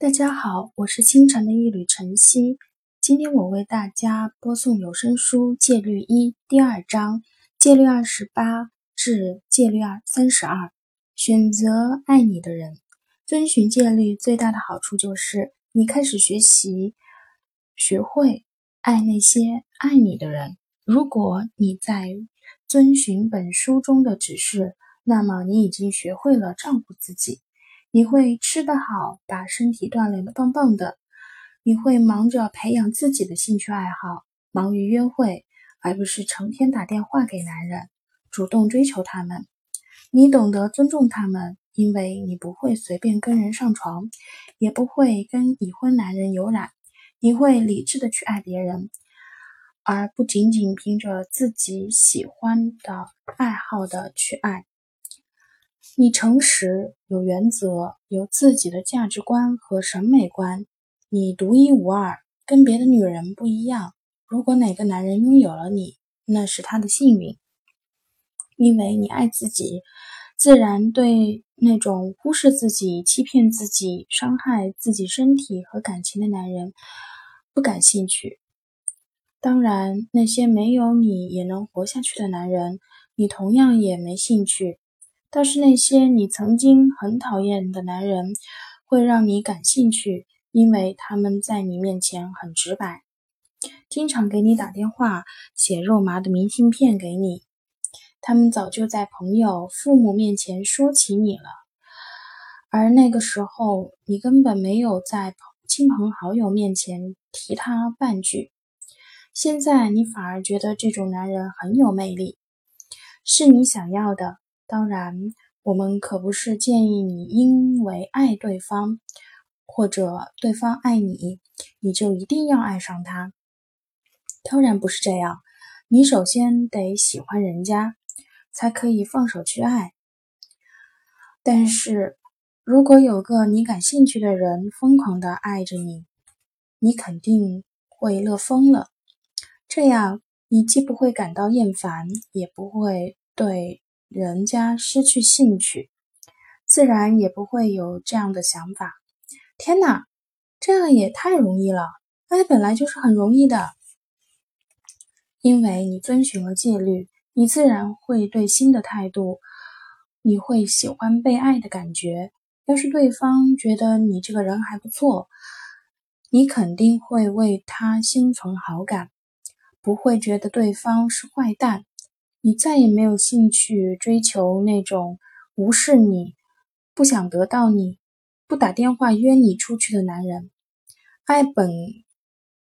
大家好，我是清晨的一缕晨曦。今天我为大家播送有声书《戒律一》第二章：戒律二十八至戒律二三十二。选择爱你的人，遵循戒律最大的好处就是你开始学习，学会爱那些爱你的人。如果你在遵循本书中的指示，那么你已经学会了照顾自己。你会吃得好，把身体锻炼得棒棒的。你会忙着培养自己的兴趣爱好，忙于约会，而不是成天打电话给男人，主动追求他们。你懂得尊重他们，因为你不会随便跟人上床，也不会跟已婚男人有染。你会理智的去爱别人，而不仅仅凭着自己喜欢的爱好的去爱。你诚实、有原则、有自己的价值观和审美观，你独一无二，跟别的女人不一样。如果哪个男人拥有了你，那是他的幸运，因为你爱自己，自然对那种忽视自己、欺骗自己、伤害自己身体和感情的男人不感兴趣。当然，那些没有你也能活下去的男人，你同样也没兴趣。倒是那些你曾经很讨厌的男人，会让你感兴趣，因为他们在你面前很直白，经常给你打电话，写肉麻的明信片给你。他们早就在朋友、父母面前说起你了，而那个时候你根本没有在亲朋好友面前提他半句。现在你反而觉得这种男人很有魅力，是你想要的。当然，我们可不是建议你因为爱对方，或者对方爱你，你就一定要爱上他。当然不是这样，你首先得喜欢人家，才可以放手去爱。但是，如果有个你感兴趣的人疯狂的爱着你，你肯定会乐疯了。这样，你既不会感到厌烦，也不会对。人家失去兴趣，自然也不会有这样的想法。天哪，这样也太容易了！爱本来就是很容易的，因为你遵循了戒律，你自然会对新的态度，你会喜欢被爱的感觉。要是对方觉得你这个人还不错，你肯定会为他心存好感，不会觉得对方是坏蛋。你再也没有兴趣追求那种无视你、不想得到你、不打电话约你出去的男人。爱本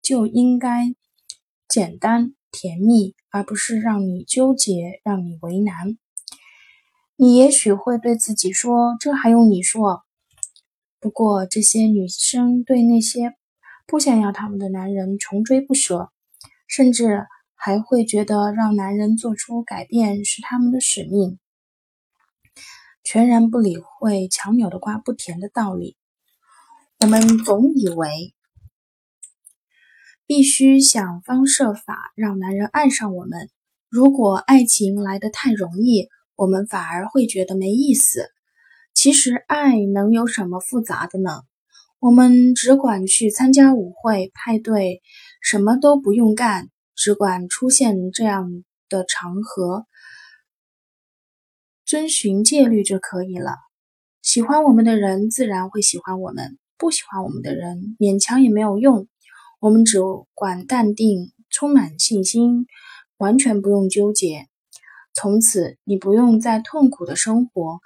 就应该简单甜蜜，而不是让你纠结、让你为难。你也许会对自己说：“这还用你说？”不过，这些女生对那些不想要他们的男人穷追不舍，甚至。还会觉得让男人做出改变是他们的使命，全然不理会“强扭的瓜不甜”的道理。我们总以为必须想方设法让男人爱上我们。如果爱情来得太容易，我们反而会觉得没意思。其实爱能有什么复杂的呢？我们只管去参加舞会、派对，什么都不用干。只管出现这样的场合，遵循戒律就可以了。喜欢我们的人自然会喜欢我们，不喜欢我们的人勉强也没有用。我们只管淡定，充满信心，完全不用纠结。从此，你不用再痛苦的生活。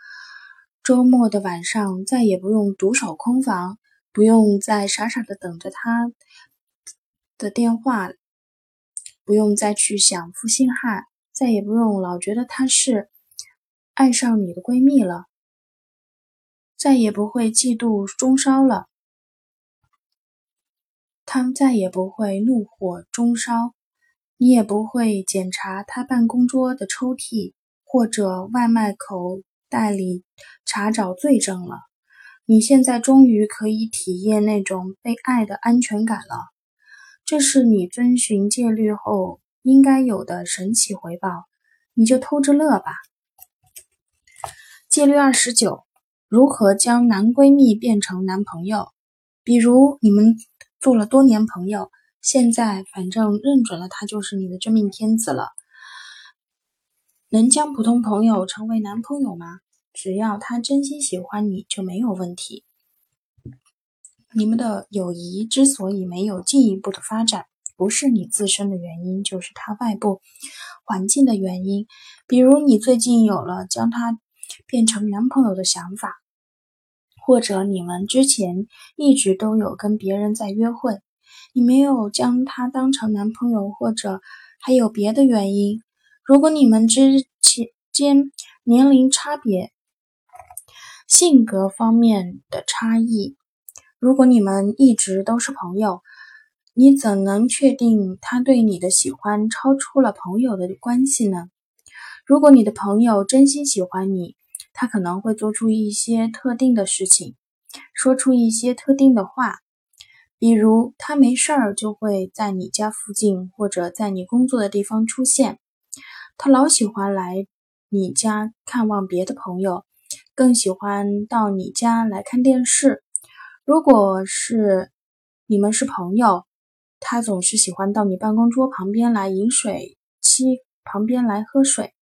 周末的晚上再也不用独守空房，不用再傻傻的等着他的电话。不用再去想负心汉，再也不用老觉得她是爱上你的闺蜜了，再也不会嫉妒中烧了，他们再也不会怒火中烧，你也不会检查他办公桌的抽屉或者外卖口袋里查找罪证了。你现在终于可以体验那种被爱的安全感了。这是你遵循戒律后应该有的神奇回报，你就偷着乐吧。戒律二十九：如何将男闺蜜变成男朋友？比如你们做了多年朋友，现在反正认准了他就是你的真命天子了，能将普通朋友成为男朋友吗？只要他真心喜欢你就没有问题。你们的友谊之所以没有进一步的发展，不是你自身的原因，就是他外部环境的原因。比如你最近有了将他变成男朋友的想法，或者你们之前一直都有跟别人在约会，你没有将他当成男朋友，或者还有别的原因。如果你们之间年龄差别、性格方面的差异，如果你们一直都是朋友，你怎能确定他对你的喜欢超出了朋友的关系呢？如果你的朋友真心喜欢你，他可能会做出一些特定的事情，说出一些特定的话，比如他没事儿就会在你家附近或者在你工作的地方出现，他老喜欢来你家看望别的朋友，更喜欢到你家来看电视。如果是你们是朋友，他总是喜欢到你办公桌旁边来饮水机旁边来喝水。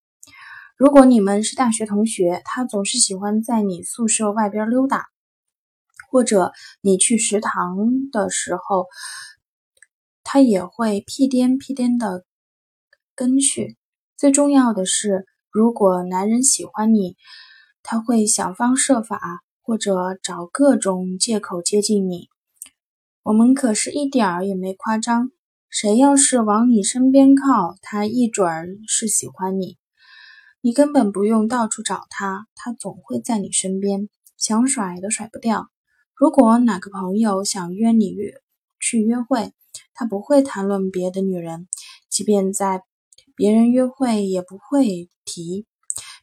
如果你们是大学同学，他总是喜欢在你宿舍外边溜达，或者你去食堂的时候，他也会屁颠屁颠的跟去。最重要的是，如果男人喜欢你，他会想方设法。或者找各种借口接近你，我们可是一点儿也没夸张。谁要是往你身边靠，他一准儿是喜欢你。你根本不用到处找他，他总会在你身边，想甩都甩不掉。如果哪个朋友想约你约去约会，他不会谈论别的女人，即便在别人约会也不会提。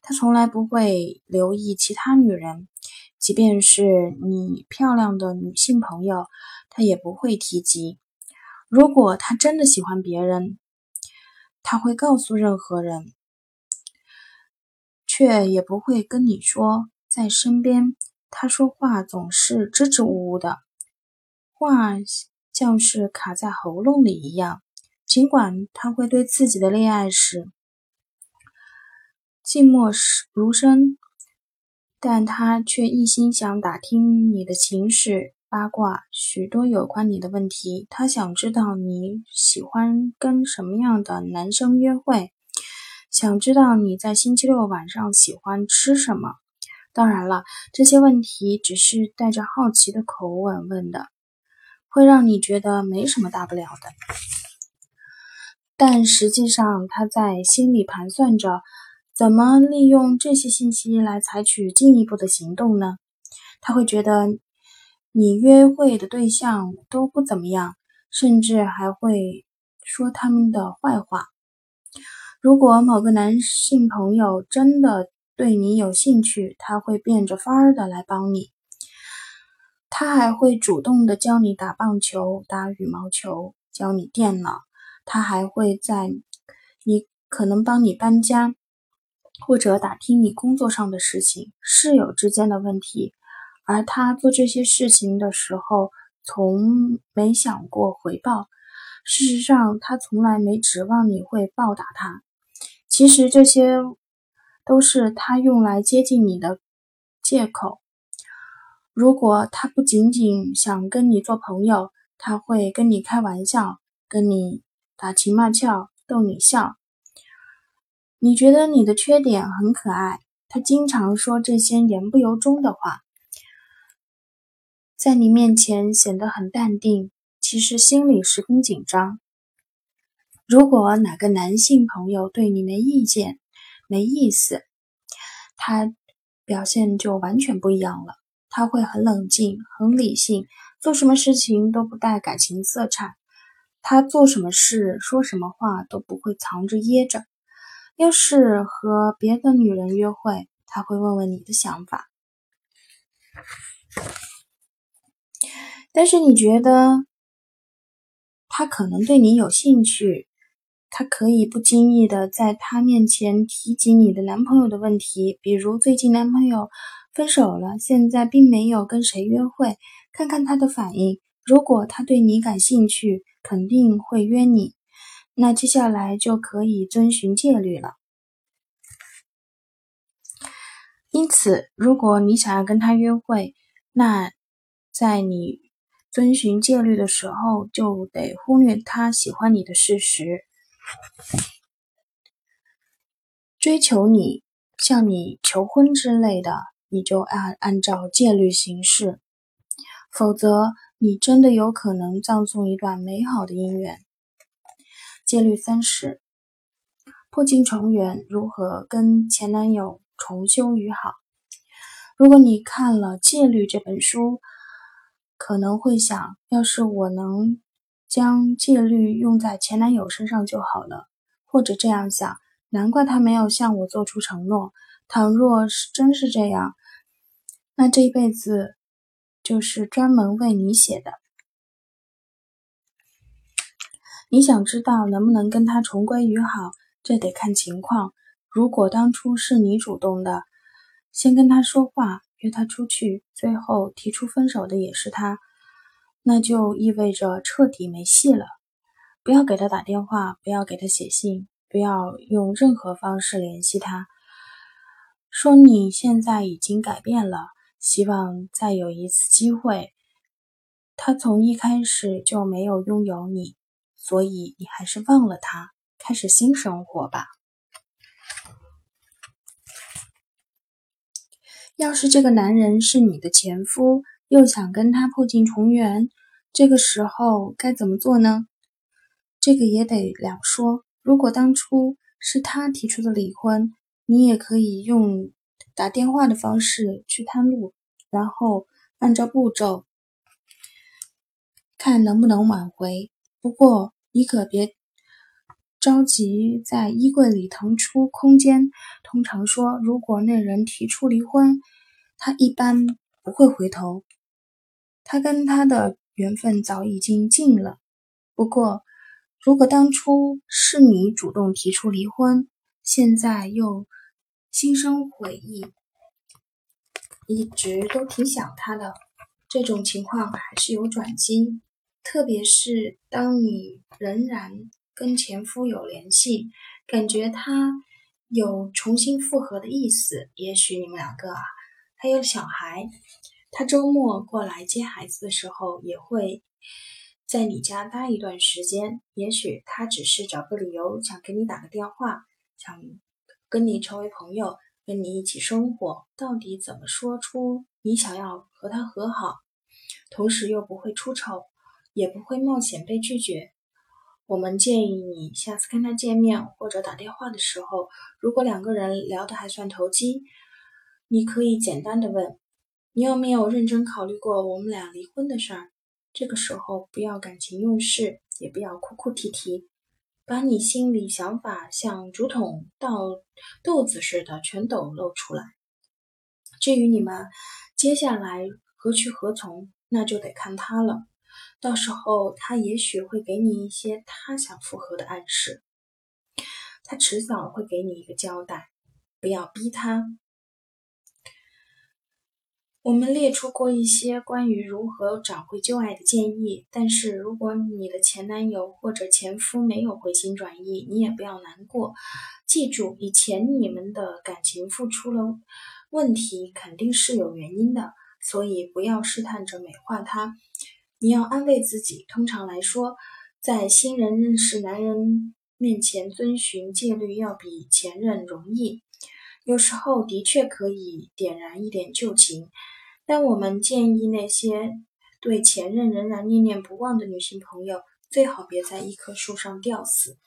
他从来不会留意其他女人。即便是你漂亮的女性朋友，他也不会提及。如果他真的喜欢别人，他会告诉任何人，却也不会跟你说。在身边，他说话总是支支吾吾的，话像是卡在喉咙里一样。尽管他会对自己的恋爱史静默如深。但他却一心想打听你的情史八卦，许多有关你的问题。他想知道你喜欢跟什么样的男生约会，想知道你在星期六晚上喜欢吃什么。当然了，这些问题只是带着好奇的口吻问的，会让你觉得没什么大不了的。但实际上，他在心里盘算着。怎么利用这些信息来采取进一步的行动呢？他会觉得你约会的对象都不怎么样，甚至还会说他们的坏话。如果某个男性朋友真的对你有兴趣，他会变着法儿的来帮你。他还会主动的教你打棒球、打羽毛球，教你电脑。他还会在你可能帮你搬家。或者打听你工作上的事情、室友之间的问题，而他做这些事情的时候，从没想过回报。事实上，他从来没指望你会报答他。其实，这些都是他用来接近你的借口。如果他不仅仅想跟你做朋友，他会跟你开玩笑，跟你打情骂俏，逗你笑。你觉得你的缺点很可爱，他经常说这些言不由衷的话，在你面前显得很淡定，其实心里十分紧张。如果哪个男性朋友对你没意见、没意思，他表现就完全不一样了。他会很冷静、很理性，做什么事情都不带感情色彩。他做什么事、说什么话都不会藏着掖着。要是和别的女人约会，他会问问你的想法。但是你觉得他可能对你有兴趣，他可以不经意的在他面前提及你的男朋友的问题，比如最近男朋友分手了，现在并没有跟谁约会，看看他的反应。如果他对你感兴趣，肯定会约你。那接下来就可以遵循戒律了。因此，如果你想要跟他约会，那在你遵循戒律的时候，就得忽略他喜欢你的事实。追求你、向你求婚之类的，你就按按照戒律行事，否则你真的有可能葬送一段美好的姻缘。戒律三十：破镜重圆，如何跟前男友重修于好？如果你看了《戒律》这本书，可能会想，要是我能将戒律用在前男友身上就好了，或者这样想，难怪他没有向我做出承诺。倘若是真是这样，那这一辈子就是专门为你写的。你想知道能不能跟他重归于好，这得看情况。如果当初是你主动的，先跟他说话，约他出去，最后提出分手的也是他，那就意味着彻底没戏了。不要给他打电话，不要给他写信，不要用任何方式联系他，说你现在已经改变了，希望再有一次机会。他从一开始就没有拥有你。所以你还是忘了他，开始新生活吧。要是这个男人是你的前夫，又想跟他破镜重圆，这个时候该怎么做呢？这个也得两说。如果当初是他提出的离婚，你也可以用打电话的方式去探路，然后按照步骤看能不能挽回。不过，你可别着急在衣柜里腾出空间。通常说，如果那人提出离婚，他一般不会回头，他跟他的缘分早已经尽了。不过，如果当初是你主动提出离婚，现在又心生悔意，一直都挺想他的，这种情况还是有转机。特别是当你仍然跟前夫有联系，感觉他有重新复合的意思，也许你们两个啊还有小孩，他周末过来接孩子的时候，也会在你家待一段时间。也许他只是找个理由想给你打个电话，想跟你成为朋友，跟你一起生活。到底怎么说出你想要和他和好，同时又不会出丑？也不会冒险被拒绝。我们建议你下次跟他见面或者打电话的时候，如果两个人聊得还算投机，你可以简单的问：“你有没有认真考虑过我们俩离婚的事儿？”这个时候不要感情用事，也不要哭哭啼啼，把你心里想法像竹筒倒豆子似的全抖露出来。至于你们接下来何去何从，那就得看他了。到时候他也许会给你一些他想复合的暗示，他迟早会给你一个交代，不要逼他。我们列出过一些关于如何找回旧爱的建议，但是如果你的前男友或者前夫没有回心转意，你也不要难过。记住，以前你们的感情付出了问题，肯定是有原因的，所以不要试探着美化他。你要安慰自己。通常来说，在新人认识男人面前遵循戒律要比前任容易。有时候的确可以点燃一点旧情，但我们建议那些对前任仍然念念不忘的女性朋友，最好别在一棵树上吊死。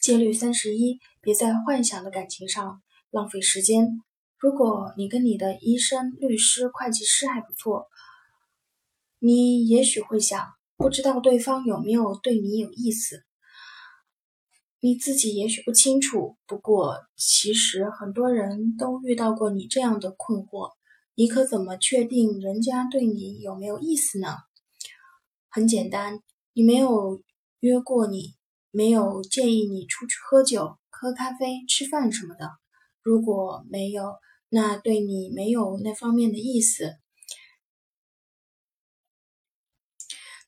戒律三十一：别在幻想的感情上浪费时间。如果你跟你的医生、律师、会计师还不错。你也许会想，不知道对方有没有对你有意思，你自己也许不清楚。不过，其实很多人都遇到过你这样的困惑。你可怎么确定人家对你有没有意思呢？很简单，你没有约过你，没有建议你出去喝酒、喝咖啡、吃饭什么的。如果没有，那对你没有那方面的意思。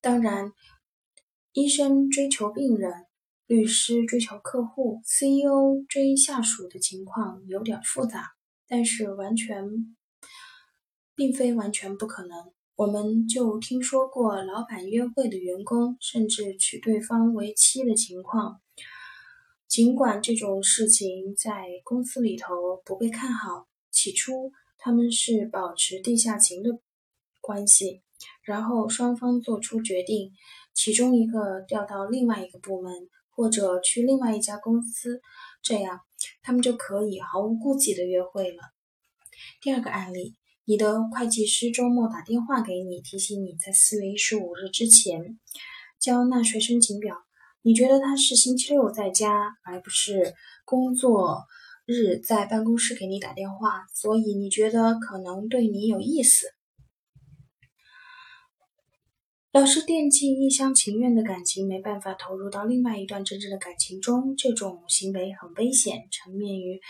当然，医生追求病人，律师追求客户，CEO 追下属的情况有点复杂，但是完全并非完全不可能。我们就听说过老板约会的员工，甚至娶对方为妻的情况。尽管这种事情在公司里头不被看好，起初他们是保持地下情的关系。然后双方做出决定，其中一个调到另外一个部门，或者去另外一家公司，这样他们就可以毫无顾忌的约会了。第二个案例，你的会计师周末打电话给你，提醒你在四月十五日之前交纳税申请表。你觉得他是星期六在家，而不是工作日在办公室给你打电话，所以你觉得可能对你有意思。老是惦记一厢情愿的感情，没办法投入到另外一段真正的感情中，这种行为很危险。沉湎于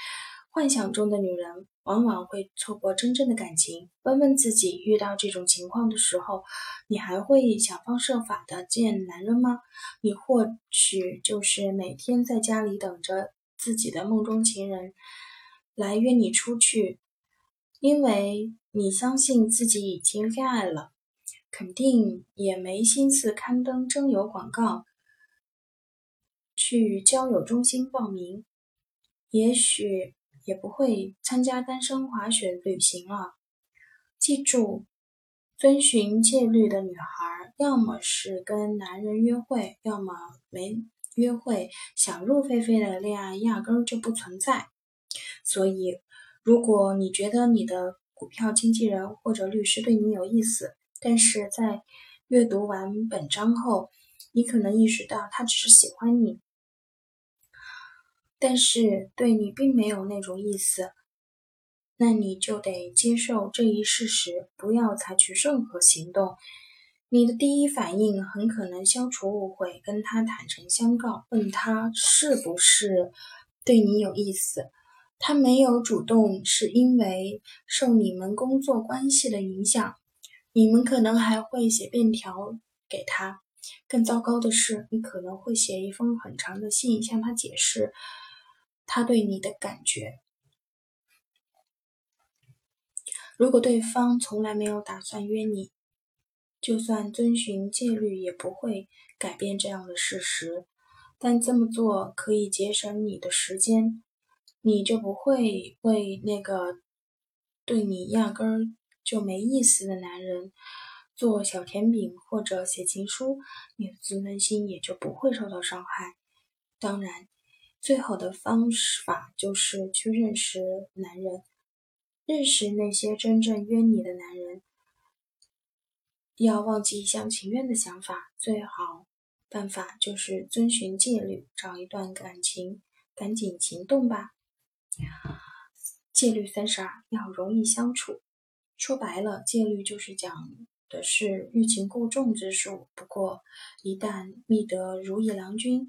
幻想中的女人，往往会错过真正的感情。问问自己，遇到这种情况的时候，你还会想方设法的见男人吗？你或许就是每天在家里等着自己的梦中情人来约你出去，因为你相信自己已经恋爱了。肯定也没心思刊登征友广告，去交友中心报名，也许也不会参加单身滑雪旅行了。记住，遵循戒律的女孩，要么是跟男人约会，要么没约会，想入非非的恋爱压根儿就不存在。所以，如果你觉得你的股票经纪人或者律师对你有意思，但是在阅读完本章后，你可能意识到他只是喜欢你，但是对你并没有那种意思。那你就得接受这一事实，不要采取任何行动。你的第一反应很可能消除误会，跟他坦诚相告，问他是不是对你有意思。他没有主动，是因为受你们工作关系的影响。你们可能还会写便条给他，更糟糕的是，你可能会写一封很长的信向他解释他对你的感觉。如果对方从来没有打算约你，就算遵循戒律也不会改变这样的事实。但这么做可以节省你的时间，你就不会为那个对你压根儿。就没意思的男人做小甜饼或者写情书，你的自尊心也就不会受到伤害。当然，最好的方法就是去认识男人，认识那些真正约你的男人。要忘记一厢情愿的想法，最好办法就是遵循戒律，找一段感情，赶紧行动吧。戒律三十二，要容易相处。说白了，戒律就是讲的是欲擒故纵之术。不过，一旦觅得如意郎君，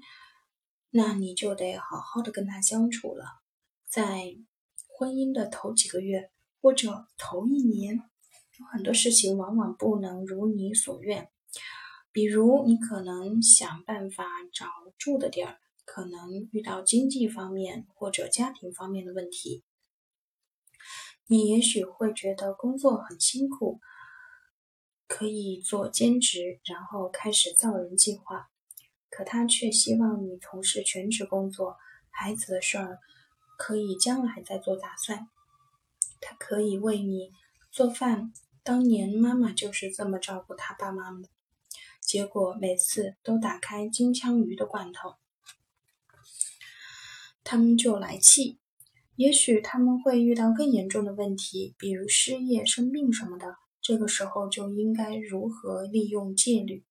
那你就得好好的跟他相处了。在婚姻的头几个月或者头一年，有很多事情往往不能如你所愿。比如，你可能想办法找住的地儿，可能遇到经济方面或者家庭方面的问题。你也许会觉得工作很辛苦，可以做兼职，然后开始造人计划。可他却希望你从事全职工作，孩子的事儿可以将来再做打算。他可以为你做饭，当年妈妈就是这么照顾他爸妈的，结果每次都打开金枪鱼的罐头，他们就来气。也许他们会遇到更严重的问题，比如失业、生病什么的。这个时候就应该如何利用戒律？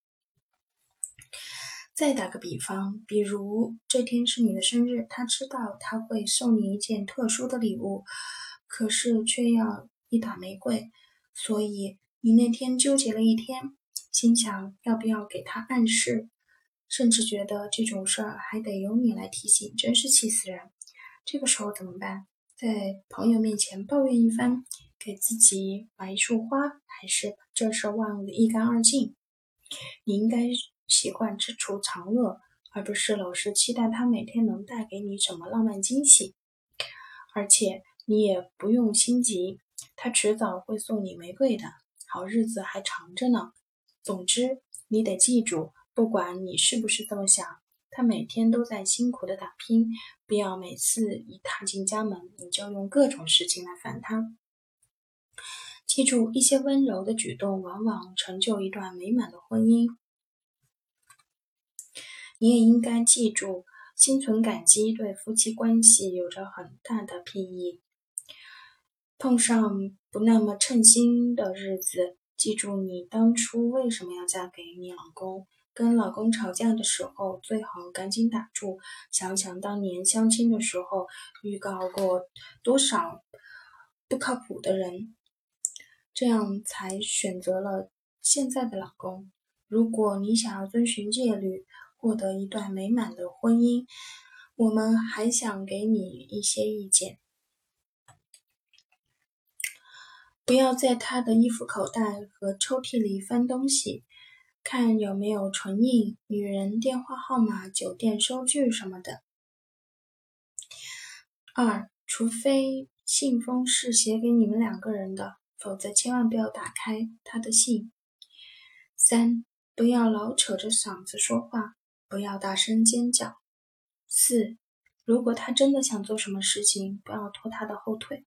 再打个比方，比如这天是你的生日，他知道他会送你一件特殊的礼物，可是却要一打玫瑰，所以你那天纠结了一天，心想要不要给他暗示，甚至觉得这种事儿还得由你来提醒，真是气死人。这个时候怎么办？在朋友面前抱怨一番，给自己买一束花，还是把这事忘得一干二净？你应该习惯知足常乐，而不是老是期待他每天能带给你什么浪漫惊喜。而且你也不用心急，他迟早会送你玫瑰的，好日子还长着呢。总之，你得记住，不管你是不是这么想，他每天都在辛苦的打拼。不要每次一踏进家门，你就用各种事情来烦他。记住，一些温柔的举动往往成就一段美满的婚姻。你也应该记住。心存感激对夫妻关系有着很大的裨益。碰上不那么称心的日子，记住你当初为什么要嫁给你老公。跟老公吵架的时候，最好赶紧打住，想想当年相亲的时候预告过多少不靠谱的人，这样才选择了现在的老公。如果你想要遵循戒律，获得一段美满的婚姻，我们还想给你一些意见。不要在他的衣服口袋和抽屉里翻东西，看有没有唇印、女人电话号码、酒店收据什么的。二，除非信封是写给你们两个人的，否则千万不要打开他的信。三，不要老扯着嗓子说话。不要大声尖叫。四，如果他真的想做什么事情，不要拖他的后腿。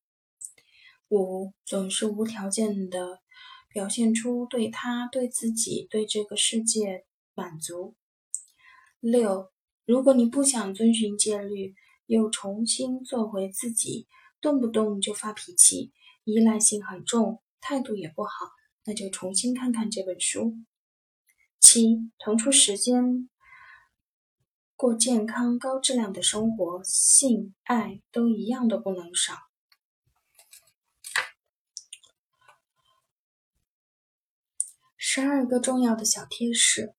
五，总是无条件的表现出对他、对自己、对这个世界满足。六，如果你不想遵循戒律，又重新做回自己，动不动就发脾气，依赖性很重，态度也不好，那就重新看看这本书。七，腾出时间。过健康、高质量的生活，性爱都一样的不能少。十二个重要的小贴士：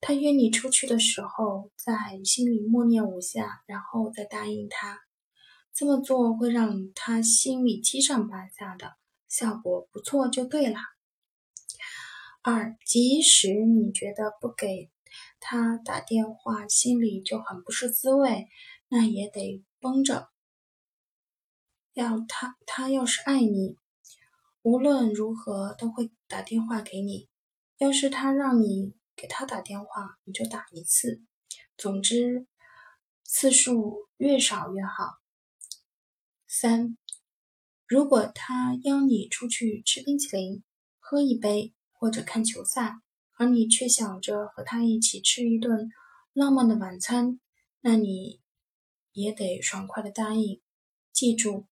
他约你出去的时候，在心里默念五下，然后再答应他。这么做会让他心里七上八下的，效果不错就对了。二，即使你觉得不给。他打电话心里就很不是滋味，那也得绷着。要他，他要是爱你，无论如何都会打电话给你。要是他让你给他打电话，你就打一次。总之，次数越少越好。三，如果他邀你出去吃冰淇淋、喝一杯或者看球赛。而你却想着和他一起吃一顿浪漫的晚餐，那你也得爽快的答应。记住，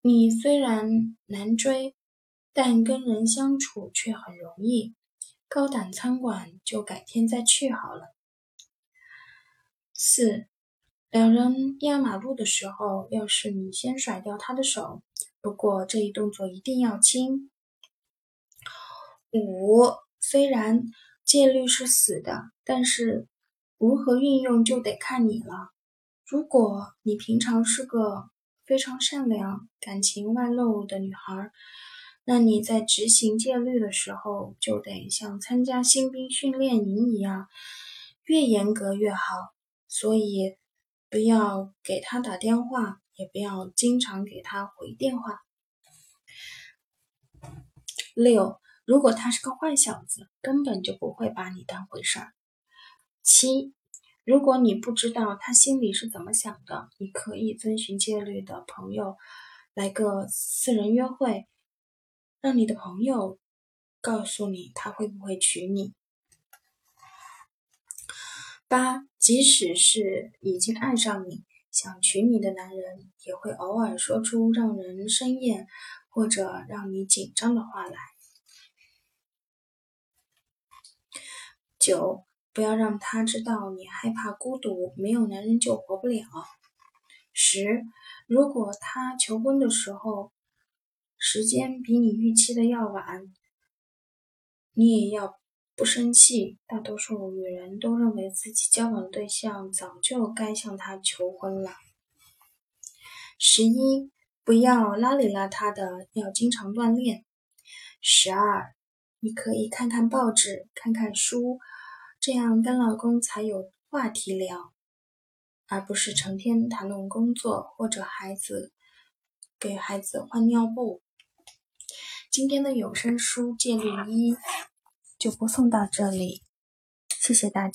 你虽然难追，但跟人相处却很容易。高档餐馆就改天再去好了。四，两人压马路的时候，要是你先甩掉他的手，不过这一动作一定要轻。五。虽然戒律是死的，但是如何运用就得看你了。如果你平常是个非常善良、感情外露的女孩，那你在执行戒律的时候就得像参加新兵训练营一样，越严格越好。所以不要给他打电话，也不要经常给他回电话。六。如果他是个坏小子，根本就不会把你当回事儿。七，如果你不知道他心里是怎么想的，你可以遵循戒律的朋友来个私人约会，让你的朋友告诉你他会不会娶你。八，即使是已经爱上你、想娶你的男人，也会偶尔说出让人生厌或者让你紧张的话来。九，不要让他知道你害怕孤独，没有男人就活不了。十，如果他求婚的时候时间比你预期的要晚，你也要不生气。大多数女人都认为自己交往对象早就该向他求婚了。十一，不要邋里邋遢的，要经常锻炼。十二，你可以看看报纸，看看书，这样跟老公才有话题聊，而不是成天谈论工作或者孩子，给孩子换尿布。今天的有声书戒律一就播送到这里，谢谢大家。